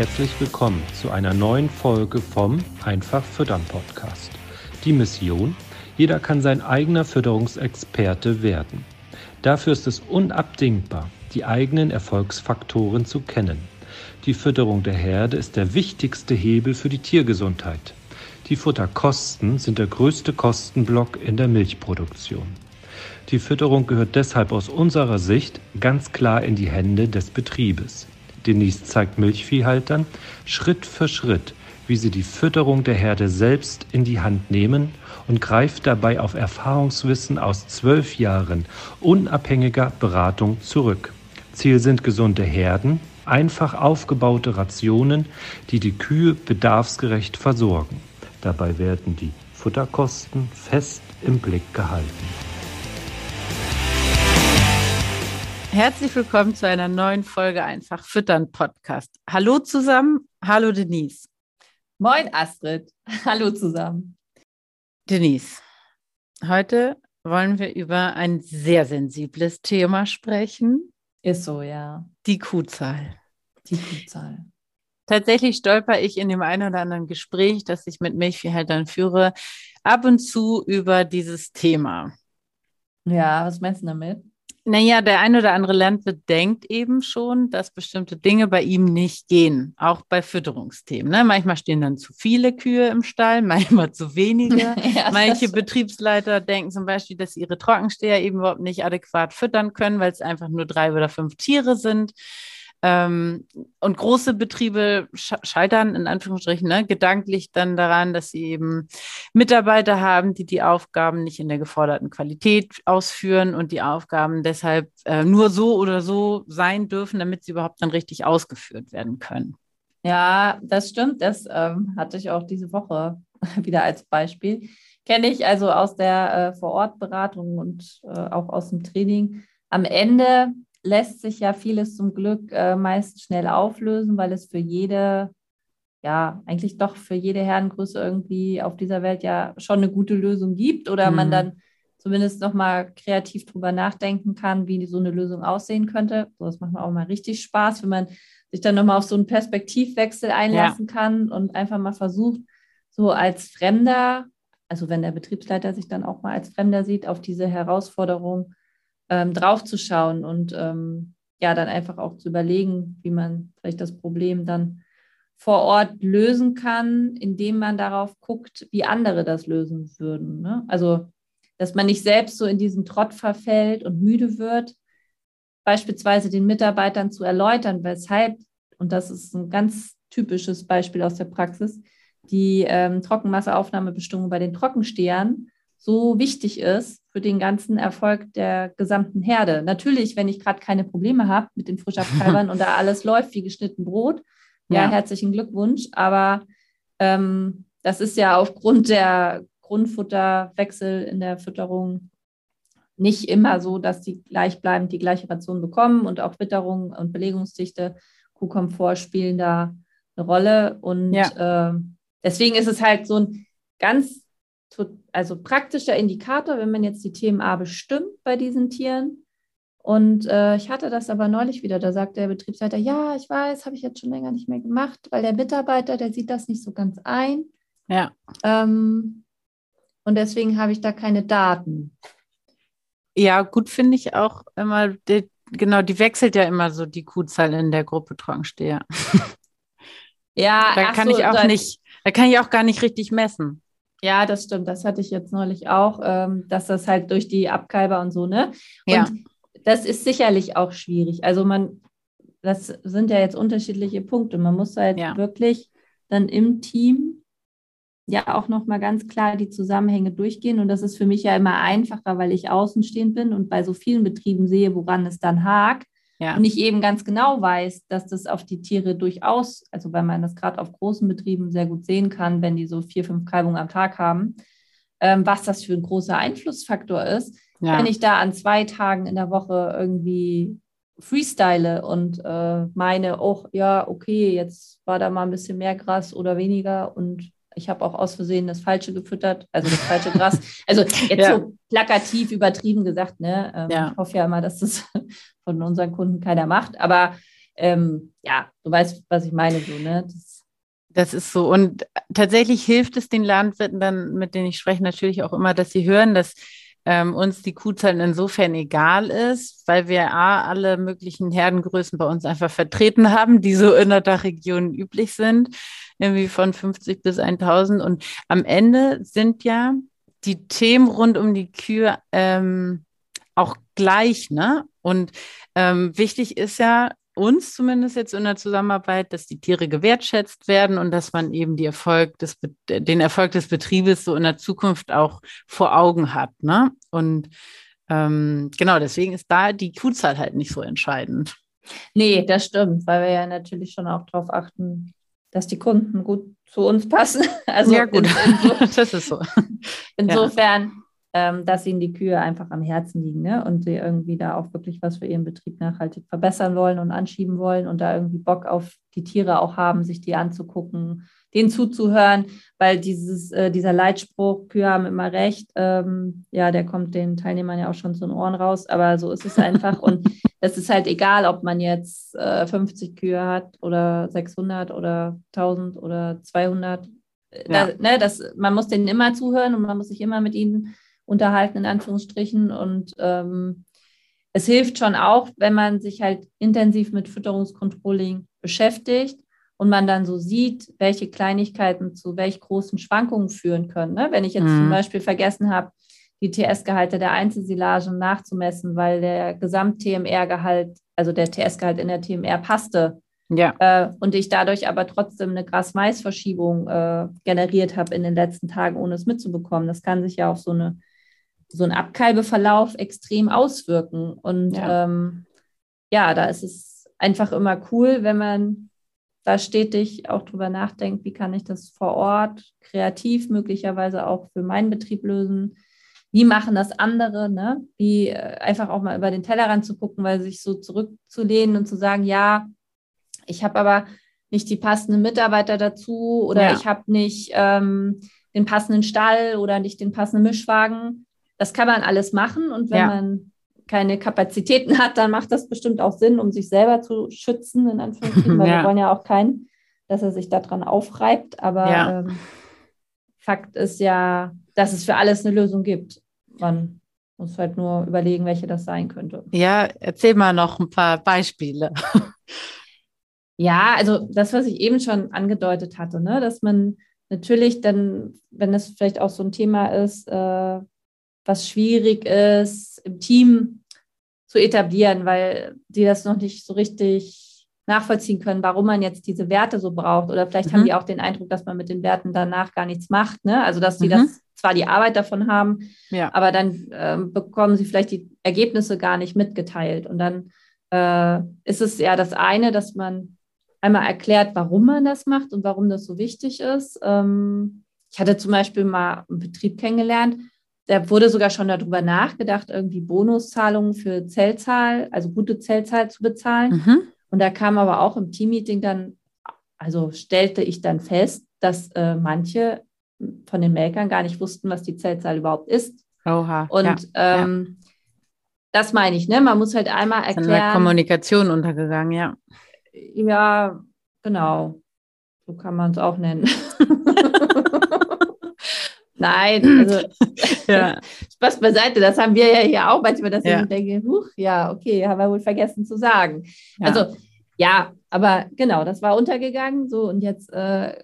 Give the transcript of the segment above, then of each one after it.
Herzlich willkommen zu einer neuen Folge vom Einfach Füttern Podcast. Die Mission, jeder kann sein eigener Fütterungsexperte werden. Dafür ist es unabdingbar, die eigenen Erfolgsfaktoren zu kennen. Die Fütterung der Herde ist der wichtigste Hebel für die Tiergesundheit. Die Futterkosten sind der größte Kostenblock in der Milchproduktion. Die Fütterung gehört deshalb aus unserer Sicht ganz klar in die Hände des Betriebes. Denise zeigt Milchviehhaltern Schritt für Schritt, wie sie die Fütterung der Herde selbst in die Hand nehmen und greift dabei auf Erfahrungswissen aus zwölf Jahren unabhängiger Beratung zurück. Ziel sind gesunde Herden, einfach aufgebaute Rationen, die die Kühe bedarfsgerecht versorgen. Dabei werden die Futterkosten fest im Blick gehalten. Herzlich willkommen zu einer neuen Folge Einfach Füttern Podcast. Hallo zusammen, hallo Denise. Moin Astrid, hallo zusammen. Denise, heute wollen wir über ein sehr sensibles Thema sprechen. Ist so, ja. Die Kuhzahl. Die Kuhzahl. Tatsächlich stolper ich in dem einen oder anderen Gespräch, das ich mit Milchviehhaltern führe, ab und zu über dieses Thema. Ja, was meinst du damit? Naja, der ein oder andere Landwirt denkt eben schon, dass bestimmte Dinge bei ihm nicht gehen, auch bei Fütterungsthemen. Ne? Manchmal stehen dann zu viele Kühe im Stall, manchmal zu wenige. ja, Manche Betriebsleiter denken zum Beispiel, dass ihre Trockensteher eben überhaupt nicht adäquat füttern können, weil es einfach nur drei oder fünf Tiere sind. Ähm, und große Betriebe scheitern in Anführungsstrichen ne, gedanklich dann daran, dass sie eben Mitarbeiter haben, die die Aufgaben nicht in der geforderten Qualität ausführen und die Aufgaben deshalb äh, nur so oder so sein dürfen, damit sie überhaupt dann richtig ausgeführt werden können. Ja, das stimmt. Das ähm, hatte ich auch diese Woche wieder als Beispiel. Kenne ich also aus der äh, Vorortberatung und äh, auch aus dem Training. Am Ende lässt sich ja vieles zum Glück äh, meist schnell auflösen, weil es für jede, ja, eigentlich doch für jede Herrengröße irgendwie auf dieser Welt ja schon eine gute Lösung gibt oder mhm. man dann zumindest nochmal kreativ drüber nachdenken kann, wie so eine Lösung aussehen könnte. So, das macht mir auch mal richtig Spaß, wenn man sich dann nochmal auf so einen Perspektivwechsel einlassen ja. kann und einfach mal versucht, so als Fremder, also wenn der Betriebsleiter sich dann auch mal als Fremder sieht, auf diese Herausforderung ähm, draufzuschauen und ähm, ja, dann einfach auch zu überlegen, wie man vielleicht das Problem dann vor Ort lösen kann, indem man darauf guckt, wie andere das lösen würden. Ne? Also, dass man nicht selbst so in diesen Trott verfällt und müde wird, beispielsweise den Mitarbeitern zu erläutern, weshalb, und das ist ein ganz typisches Beispiel aus der Praxis, die ähm, Trockenmasseaufnahmebestimmung bei den Trockenstehern so wichtig ist für den ganzen Erfolg der gesamten Herde. Natürlich, wenn ich gerade keine Probleme habe mit den Frischabkalbern und da alles läuft wie geschnitten Brot, ja, ja herzlichen Glückwunsch. Aber ähm, das ist ja aufgrund der Grundfutterwechsel in der Fütterung nicht immer so, dass die gleichbleibend die gleiche Ration bekommen und auch Witterung und Belegungsdichte, Kuhkomfort spielen da eine Rolle. Und ja. äh, deswegen ist es halt so ein ganz also praktischer Indikator, wenn man jetzt die TMA bestimmt bei diesen Tieren. Und äh, ich hatte das aber neulich wieder, da sagt der Betriebsleiter, ja, ich weiß, habe ich jetzt schon länger nicht mehr gemacht, weil der Mitarbeiter, der sieht das nicht so ganz ein. Ja. Ähm, und deswegen habe ich da keine Daten. Ja, gut finde ich auch immer, die, genau, die wechselt ja immer so die Kuhzahl in der Gruppe Trockensteher. Ja, da kann so, ich auch nicht, da kann ich auch gar nicht richtig messen. Ja, das stimmt. Das hatte ich jetzt neulich auch, ähm, dass das halt durch die Abkalber und so, ne? Und ja. das ist sicherlich auch schwierig. Also man, das sind ja jetzt unterschiedliche Punkte. Man muss halt ja. wirklich dann im Team ja auch nochmal ganz klar die Zusammenhänge durchgehen. Und das ist für mich ja immer einfacher, weil ich außenstehend bin und bei so vielen Betrieben sehe, woran es dann hakt. Ja. Und ich eben ganz genau weiß, dass das auf die Tiere durchaus, also weil man das gerade auf großen Betrieben sehr gut sehen kann, wenn die so vier, fünf Kalbungen am Tag haben, ähm, was das für ein großer Einflussfaktor ist. Ja. Wenn ich da an zwei Tagen in der Woche irgendwie freestyle und äh, meine, oh ja, okay, jetzt war da mal ein bisschen mehr Gras oder weniger und ich habe auch aus Versehen das Falsche gefüttert, also das falsche Gras. Also jetzt ja. so plakativ übertrieben gesagt, ne? Ähm, ja. Ich hoffe ja immer, dass das von unseren Kunden keiner macht. Aber ähm, ja, du weißt, was ich meine, so, ne? Das, das ist so. Und tatsächlich hilft es den Landwirten dann, mit denen ich spreche, natürlich auch immer, dass sie hören, dass ähm, uns die Kuhzahlen insofern egal ist, weil wir A, alle möglichen Herdengrößen bei uns einfach vertreten haben, die so in der Dachregion üblich sind, irgendwie von 50 bis 1000. Und am Ende sind ja die Themen rund um die Kühe ähm, auch gleich, ne? Und ähm, wichtig ist ja, uns zumindest jetzt in der Zusammenarbeit, dass die Tiere gewertschätzt werden und dass man eben die Erfolg des, den Erfolg des Betriebes so in der Zukunft auch vor Augen hat. Ne? Und ähm, genau, deswegen ist da die Kuhzahl halt nicht so entscheidend. Nee, das stimmt, weil wir ja natürlich schon auch darauf achten, dass die Kunden gut zu uns passen. Also ja, gut, in, in so, das ist so. Insofern ähm, dass ihnen die Kühe einfach am Herzen liegen ne? und sie irgendwie da auch wirklich was für ihren Betrieb nachhaltig verbessern wollen und anschieben wollen und da irgendwie Bock auf die Tiere auch haben, sich die anzugucken, denen zuzuhören, weil dieses, äh, dieser Leitspruch, Kühe haben immer recht, ähm, ja, der kommt den Teilnehmern ja auch schon zu den Ohren raus, aber so ist es einfach und es ist halt egal, ob man jetzt äh, 50 Kühe hat oder 600 oder 1000 oder 200. Ja. Da, ne, das, man muss denen immer zuhören und man muss sich immer mit ihnen unterhalten, in Anführungsstrichen. Und ähm, es hilft schon auch, wenn man sich halt intensiv mit Fütterungskontrolling beschäftigt und man dann so sieht, welche Kleinigkeiten zu welch großen Schwankungen führen können. Ne? Wenn ich jetzt mhm. zum Beispiel vergessen habe, die TS-Gehalte der Einzelsilagen nachzumessen, weil der Gesamt-TMR-Gehalt, also der TS-Gehalt in der TMR passte. Ja. Äh, und ich dadurch aber trotzdem eine Gras-Mais-Verschiebung äh, generiert habe in den letzten Tagen, ohne es mitzubekommen. Das kann sich ja auf so eine so einen Abkalbeverlauf extrem auswirken. Und ja. Ähm, ja, da ist es einfach immer cool, wenn man da stetig auch drüber nachdenkt, wie kann ich das vor Ort kreativ möglicherweise auch für meinen Betrieb lösen. Wie machen das andere? Ne? Wie äh, einfach auch mal über den Tellerrand zu gucken, weil sich so zurückzulehnen und zu sagen, ja, ich habe aber nicht die passenden Mitarbeiter dazu oder ja. ich habe nicht ähm, den passenden Stall oder nicht den passenden Mischwagen. Das kann man alles machen und wenn ja. man keine Kapazitäten hat, dann macht das bestimmt auch Sinn, um sich selber zu schützen, in Anführungsstrichen, weil ja. wir wollen ja auch keinen, dass er sich daran aufreibt. Aber ja. ähm, Fakt ist ja, dass es für alles eine Lösung gibt. Man muss halt nur überlegen, welche das sein könnte. Ja, erzähl mal noch ein paar Beispiele. Ja, also das, was ich eben schon angedeutet hatte, ne, dass man natürlich dann, wenn es vielleicht auch so ein Thema ist, äh, was schwierig ist, im Team zu etablieren, weil die das noch nicht so richtig nachvollziehen können, warum man jetzt diese Werte so braucht. Oder vielleicht mhm. haben die auch den Eindruck, dass man mit den Werten danach gar nichts macht. Ne? Also dass die mhm. das zwar die Arbeit davon haben, ja. aber dann äh, bekommen sie vielleicht die Ergebnisse gar nicht mitgeteilt. Und dann äh, ist es ja das eine, dass man einmal erklärt, warum man das macht und warum das so wichtig ist. Ähm, ich hatte zum Beispiel mal einen Betrieb kennengelernt, da wurde sogar schon darüber nachgedacht, irgendwie Bonuszahlungen für Zellzahl, also gute Zellzahl zu bezahlen. Mhm. Und da kam aber auch im Teammeeting dann, also stellte ich dann fest, dass äh, manche von den Melkern gar nicht wussten, was die Zellzahl überhaupt ist. Oha. Und ja, ähm, ja. das meine ich, ne? Man muss halt einmal erklären. Ist in der Kommunikation untergegangen, ja. Ja, genau. So kann man es auch nennen. Nein, also ja. Spaß beiseite, das haben wir ja hier auch manchmal, dass ja. ich denke, huch, ja, okay, haben wir wohl vergessen zu sagen. Ja. Also ja, aber genau, das war untergegangen. So und jetzt äh,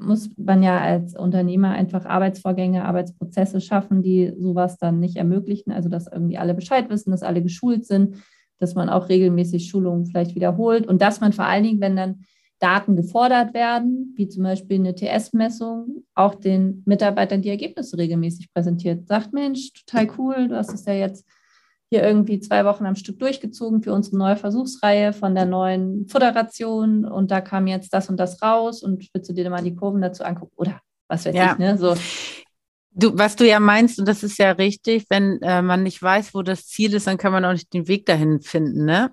muss man ja als Unternehmer einfach Arbeitsvorgänge, Arbeitsprozesse schaffen, die sowas dann nicht ermöglichen. Also dass irgendwie alle Bescheid wissen, dass alle geschult sind, dass man auch regelmäßig Schulungen vielleicht wiederholt und dass man vor allen Dingen, wenn dann Daten gefordert werden, wie zum Beispiel eine TS-Messung, auch den Mitarbeitern die Ergebnisse regelmäßig präsentiert. Sagt, Mensch, total cool, du hast es ja jetzt hier irgendwie zwei Wochen am Stück durchgezogen für unsere neue Versuchsreihe von der neuen Futterration und da kam jetzt das und das raus und willst du dir mal die Kurven dazu angucken oder was weiß ja. ich, ne? So. Du, was du ja meinst, und das ist ja richtig, wenn äh, man nicht weiß, wo das Ziel ist, dann kann man auch nicht den Weg dahin finden, ne?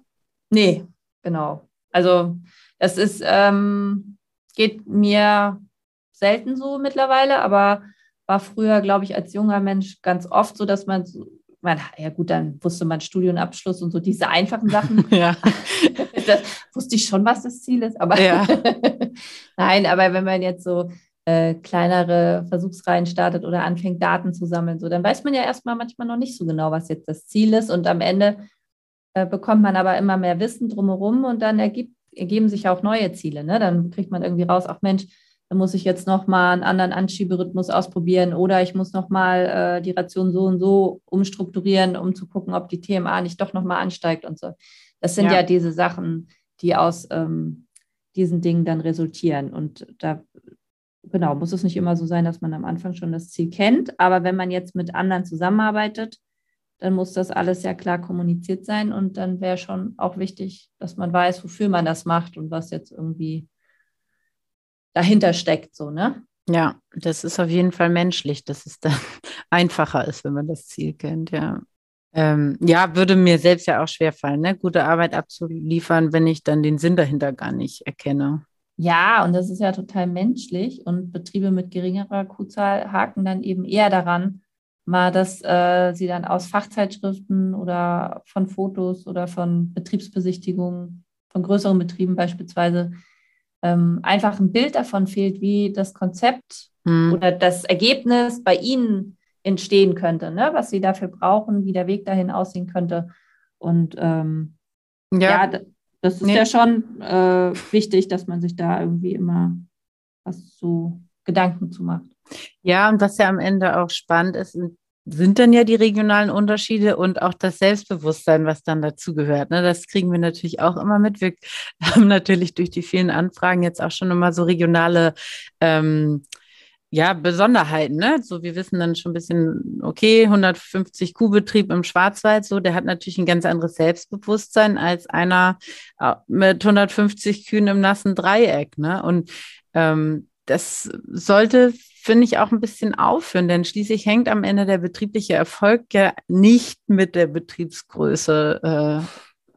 Nee, genau. Also das ist, ähm, geht mir selten so mittlerweile, aber war früher, glaube ich, als junger Mensch ganz oft so, dass man man, ja gut, dann wusste man Studienabschluss und so diese einfachen Sachen. Ja. das wusste ich schon, was das Ziel ist, aber Ja. nein, aber wenn man jetzt so äh, kleinere Versuchsreihen startet oder anfängt, Daten zu sammeln, so, dann weiß man ja erstmal manchmal noch nicht so genau, was jetzt das Ziel ist. Und am Ende äh, bekommt man aber immer mehr Wissen drumherum und dann ergibt, ergeben sich auch neue Ziele. Ne? Dann kriegt man irgendwie raus, ach Mensch, da muss ich jetzt nochmal einen anderen Anschieberhythmus ausprobieren oder ich muss nochmal äh, die Ration so und so umstrukturieren, um zu gucken, ob die TMA nicht doch nochmal ansteigt und so. Das sind ja, Ja. diese Sachen, die aus ähm, diesen Dingen dann resultieren. Und da, genau, muss es nicht immer so sein, dass man am Anfang schon das Ziel kennt. Aber wenn man jetzt mit anderen zusammenarbeitet, dann muss das alles sehr klar kommuniziert sein. Und dann wäre schon auch wichtig, dass man weiß, wofür man das macht und was jetzt irgendwie dahinter steckt, so, ne? Ja, das ist auf jeden Fall menschlich, dass es dann einfacher ist, wenn man das Ziel kennt, ja. Ähm, ja, würde mir selbst ja auch schwerfallen, ne? Gute Arbeit abzuliefern, wenn ich dann den Sinn dahinter gar nicht erkenne. Ja, und das ist ja total menschlich. Und Betriebe mit geringerer Kuhzahl haken dann eben eher daran, mal, dass äh, sie dann aus Fachzeitschriften oder von Fotos oder von Betriebsbesichtigungen, von größeren Betrieben beispielsweise, ähm, einfach ein Bild davon fehlt, wie das Konzept Hm. oder das Ergebnis bei ihnen entstehen könnte, ne? was sie dafür brauchen, wie der Weg dahin aussehen könnte. Und ähm, ja, Ja, das ist Nee. ja schon äh, wichtig, dass man sich da irgendwie immer was zu Gedanken zu macht. Ja, und was ja am Ende auch spannend ist, sind, sind dann ja die regionalen Unterschiede und auch das Selbstbewusstsein, was dann dazu gehört. Ne? Das kriegen wir natürlich auch immer mit. Wir haben natürlich durch die vielen Anfragen jetzt auch schon immer so regionale ähm, ja, Besonderheiten, ne? So, wir wissen dann schon ein bisschen, okay, 150 Kuhbetrieb im Schwarzwald, so, der hat natürlich ein ganz anderes Selbstbewusstsein als einer äh, mit 150 Kühen im nassen Dreieck, ne? Und ähm, das sollte, finde ich, auch ein bisschen aufhören, denn schließlich hängt am Ende der betriebliche Erfolg ja nicht mit der Betriebsgröße äh,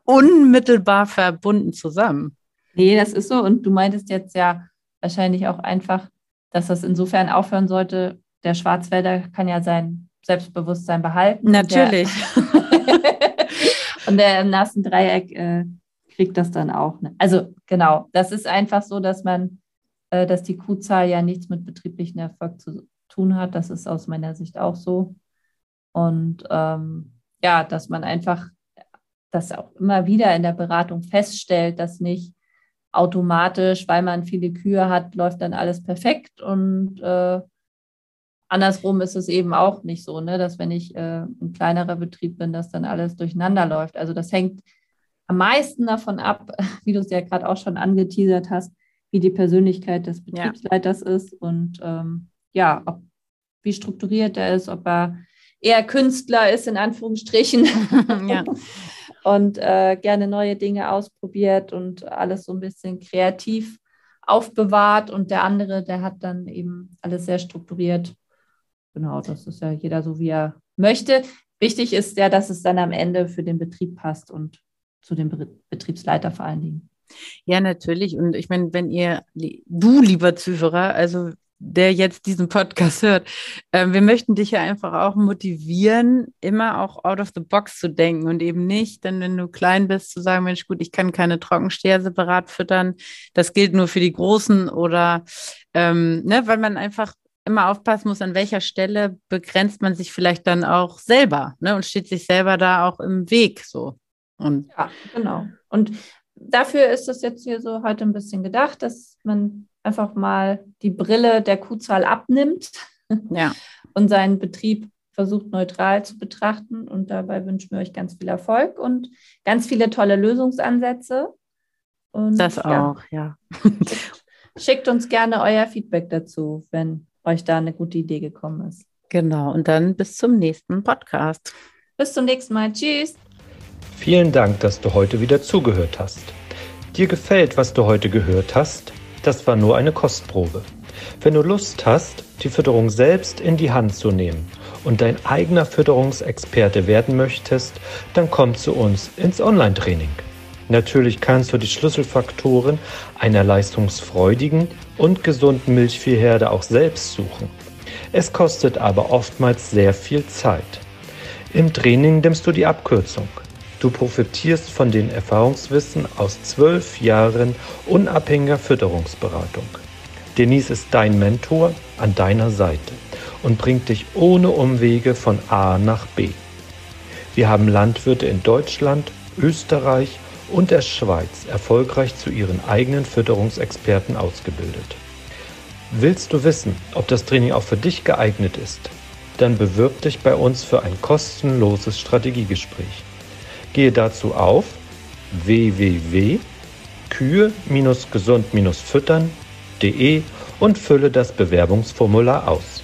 unmittelbar verbunden zusammen. Nee, das ist so. Und du meintest jetzt ja wahrscheinlich auch einfach, dass das insofern aufhören sollte. Der Schwarzwälder kann ja sein Selbstbewusstsein behalten. Natürlich. Und der im nassen Dreieck äh, kriegt das dann auch. Ne? Also genau, das ist einfach so, dass man, dass die Kuhzahl ja nichts mit betrieblichen Erfolg zu tun hat. Das ist aus meiner Sicht auch so. Und ähm, ja, dass man einfach das auch immer wieder in der Beratung feststellt, dass nicht automatisch, weil man viele Kühe hat, läuft dann alles perfekt. Und äh, andersrum ist es eben auch nicht so, ne, dass wenn ich äh, ein kleinerer Betrieb bin, dass dann alles durcheinander läuft. Also das hängt am meisten davon ab, wie du es ja gerade auch schon angeteasert hast, wie die Persönlichkeit des Ja. Betriebsleiters ist und ähm, ja, ob, wie strukturiert er ist, ob er eher Künstler ist, in Anführungsstrichen, ja. und äh, gerne neue Dinge ausprobiert und alles so ein bisschen kreativ aufbewahrt. Und der andere, der hat dann eben alles sehr strukturiert. Genau, das ist ja jeder so, wie er möchte. Wichtig ist ja, dass es dann am Ende für den Betrieb passt und zu dem Be Betriebsleiter vor allen Dingen. Ja, natürlich. Und ich meine, wenn ihr, du, lieber Zuhörer, also der jetzt diesen Podcast hört, äh, wir möchten dich ja einfach auch motivieren, immer auch out of the box zu denken und eben nicht, denn wenn du klein bist, zu sagen, Mensch, gut, ich kann keine Trockensteher separat füttern, das gilt nur für die Großen oder, ähm, ne, weil man einfach immer aufpassen muss, an welcher Stelle begrenzt man sich vielleicht dann auch selber, ne, und steht sich selber da auch im Weg, so. Und Ja, genau. Und dafür ist das jetzt hier so heute ein bisschen gedacht, dass man einfach mal die Brille der Kuhzahl abnimmt ja. und seinen Betrieb versucht neutral zu betrachten. Und dabei wünschen wir euch ganz viel Erfolg und ganz viele tolle Lösungsansätze. Und Das ja, auch, ja. schickt uns gerne euer Feedback dazu, wenn euch da eine gute Idee gekommen ist. Genau. Und dann bis zum nächsten Podcast. Bis zum nächsten Mal. Tschüss. Vielen Dank, dass du heute wieder zugehört hast. Dir gefällt, was du heute gehört hast? Das war nur eine Kostprobe. Wenn du Lust hast, die Fütterung selbst in die Hand zu nehmen und dein eigener Fütterungsexperte werden möchtest, dann komm zu uns ins Online-Training. Natürlich kannst du die Schlüsselfaktoren einer leistungsfreudigen und gesunden Milchviehherde auch selbst suchen. Es kostet aber oftmals sehr viel Zeit. Im Training nimmst du die Abkürzung. Du profitierst von den Erfahrungswissen aus zwölf Jahren unabhängiger Fütterungsberatung. Denise ist dein Mentor an deiner Seite und bringt dich ohne Umwege von A nach B. Wir haben Landwirte in Deutschland, Österreich und der Schweiz erfolgreich zu ihren eigenen Fütterungsexperten ausgebildet. Willst du wissen, ob das Training auch für dich geeignet ist? Dann bewirb dich bei uns für ein kostenloses Strategiegespräch. Gehe dazu auf www.kühe-gesund-füttern.de und fülle das Bewerbungsformular aus.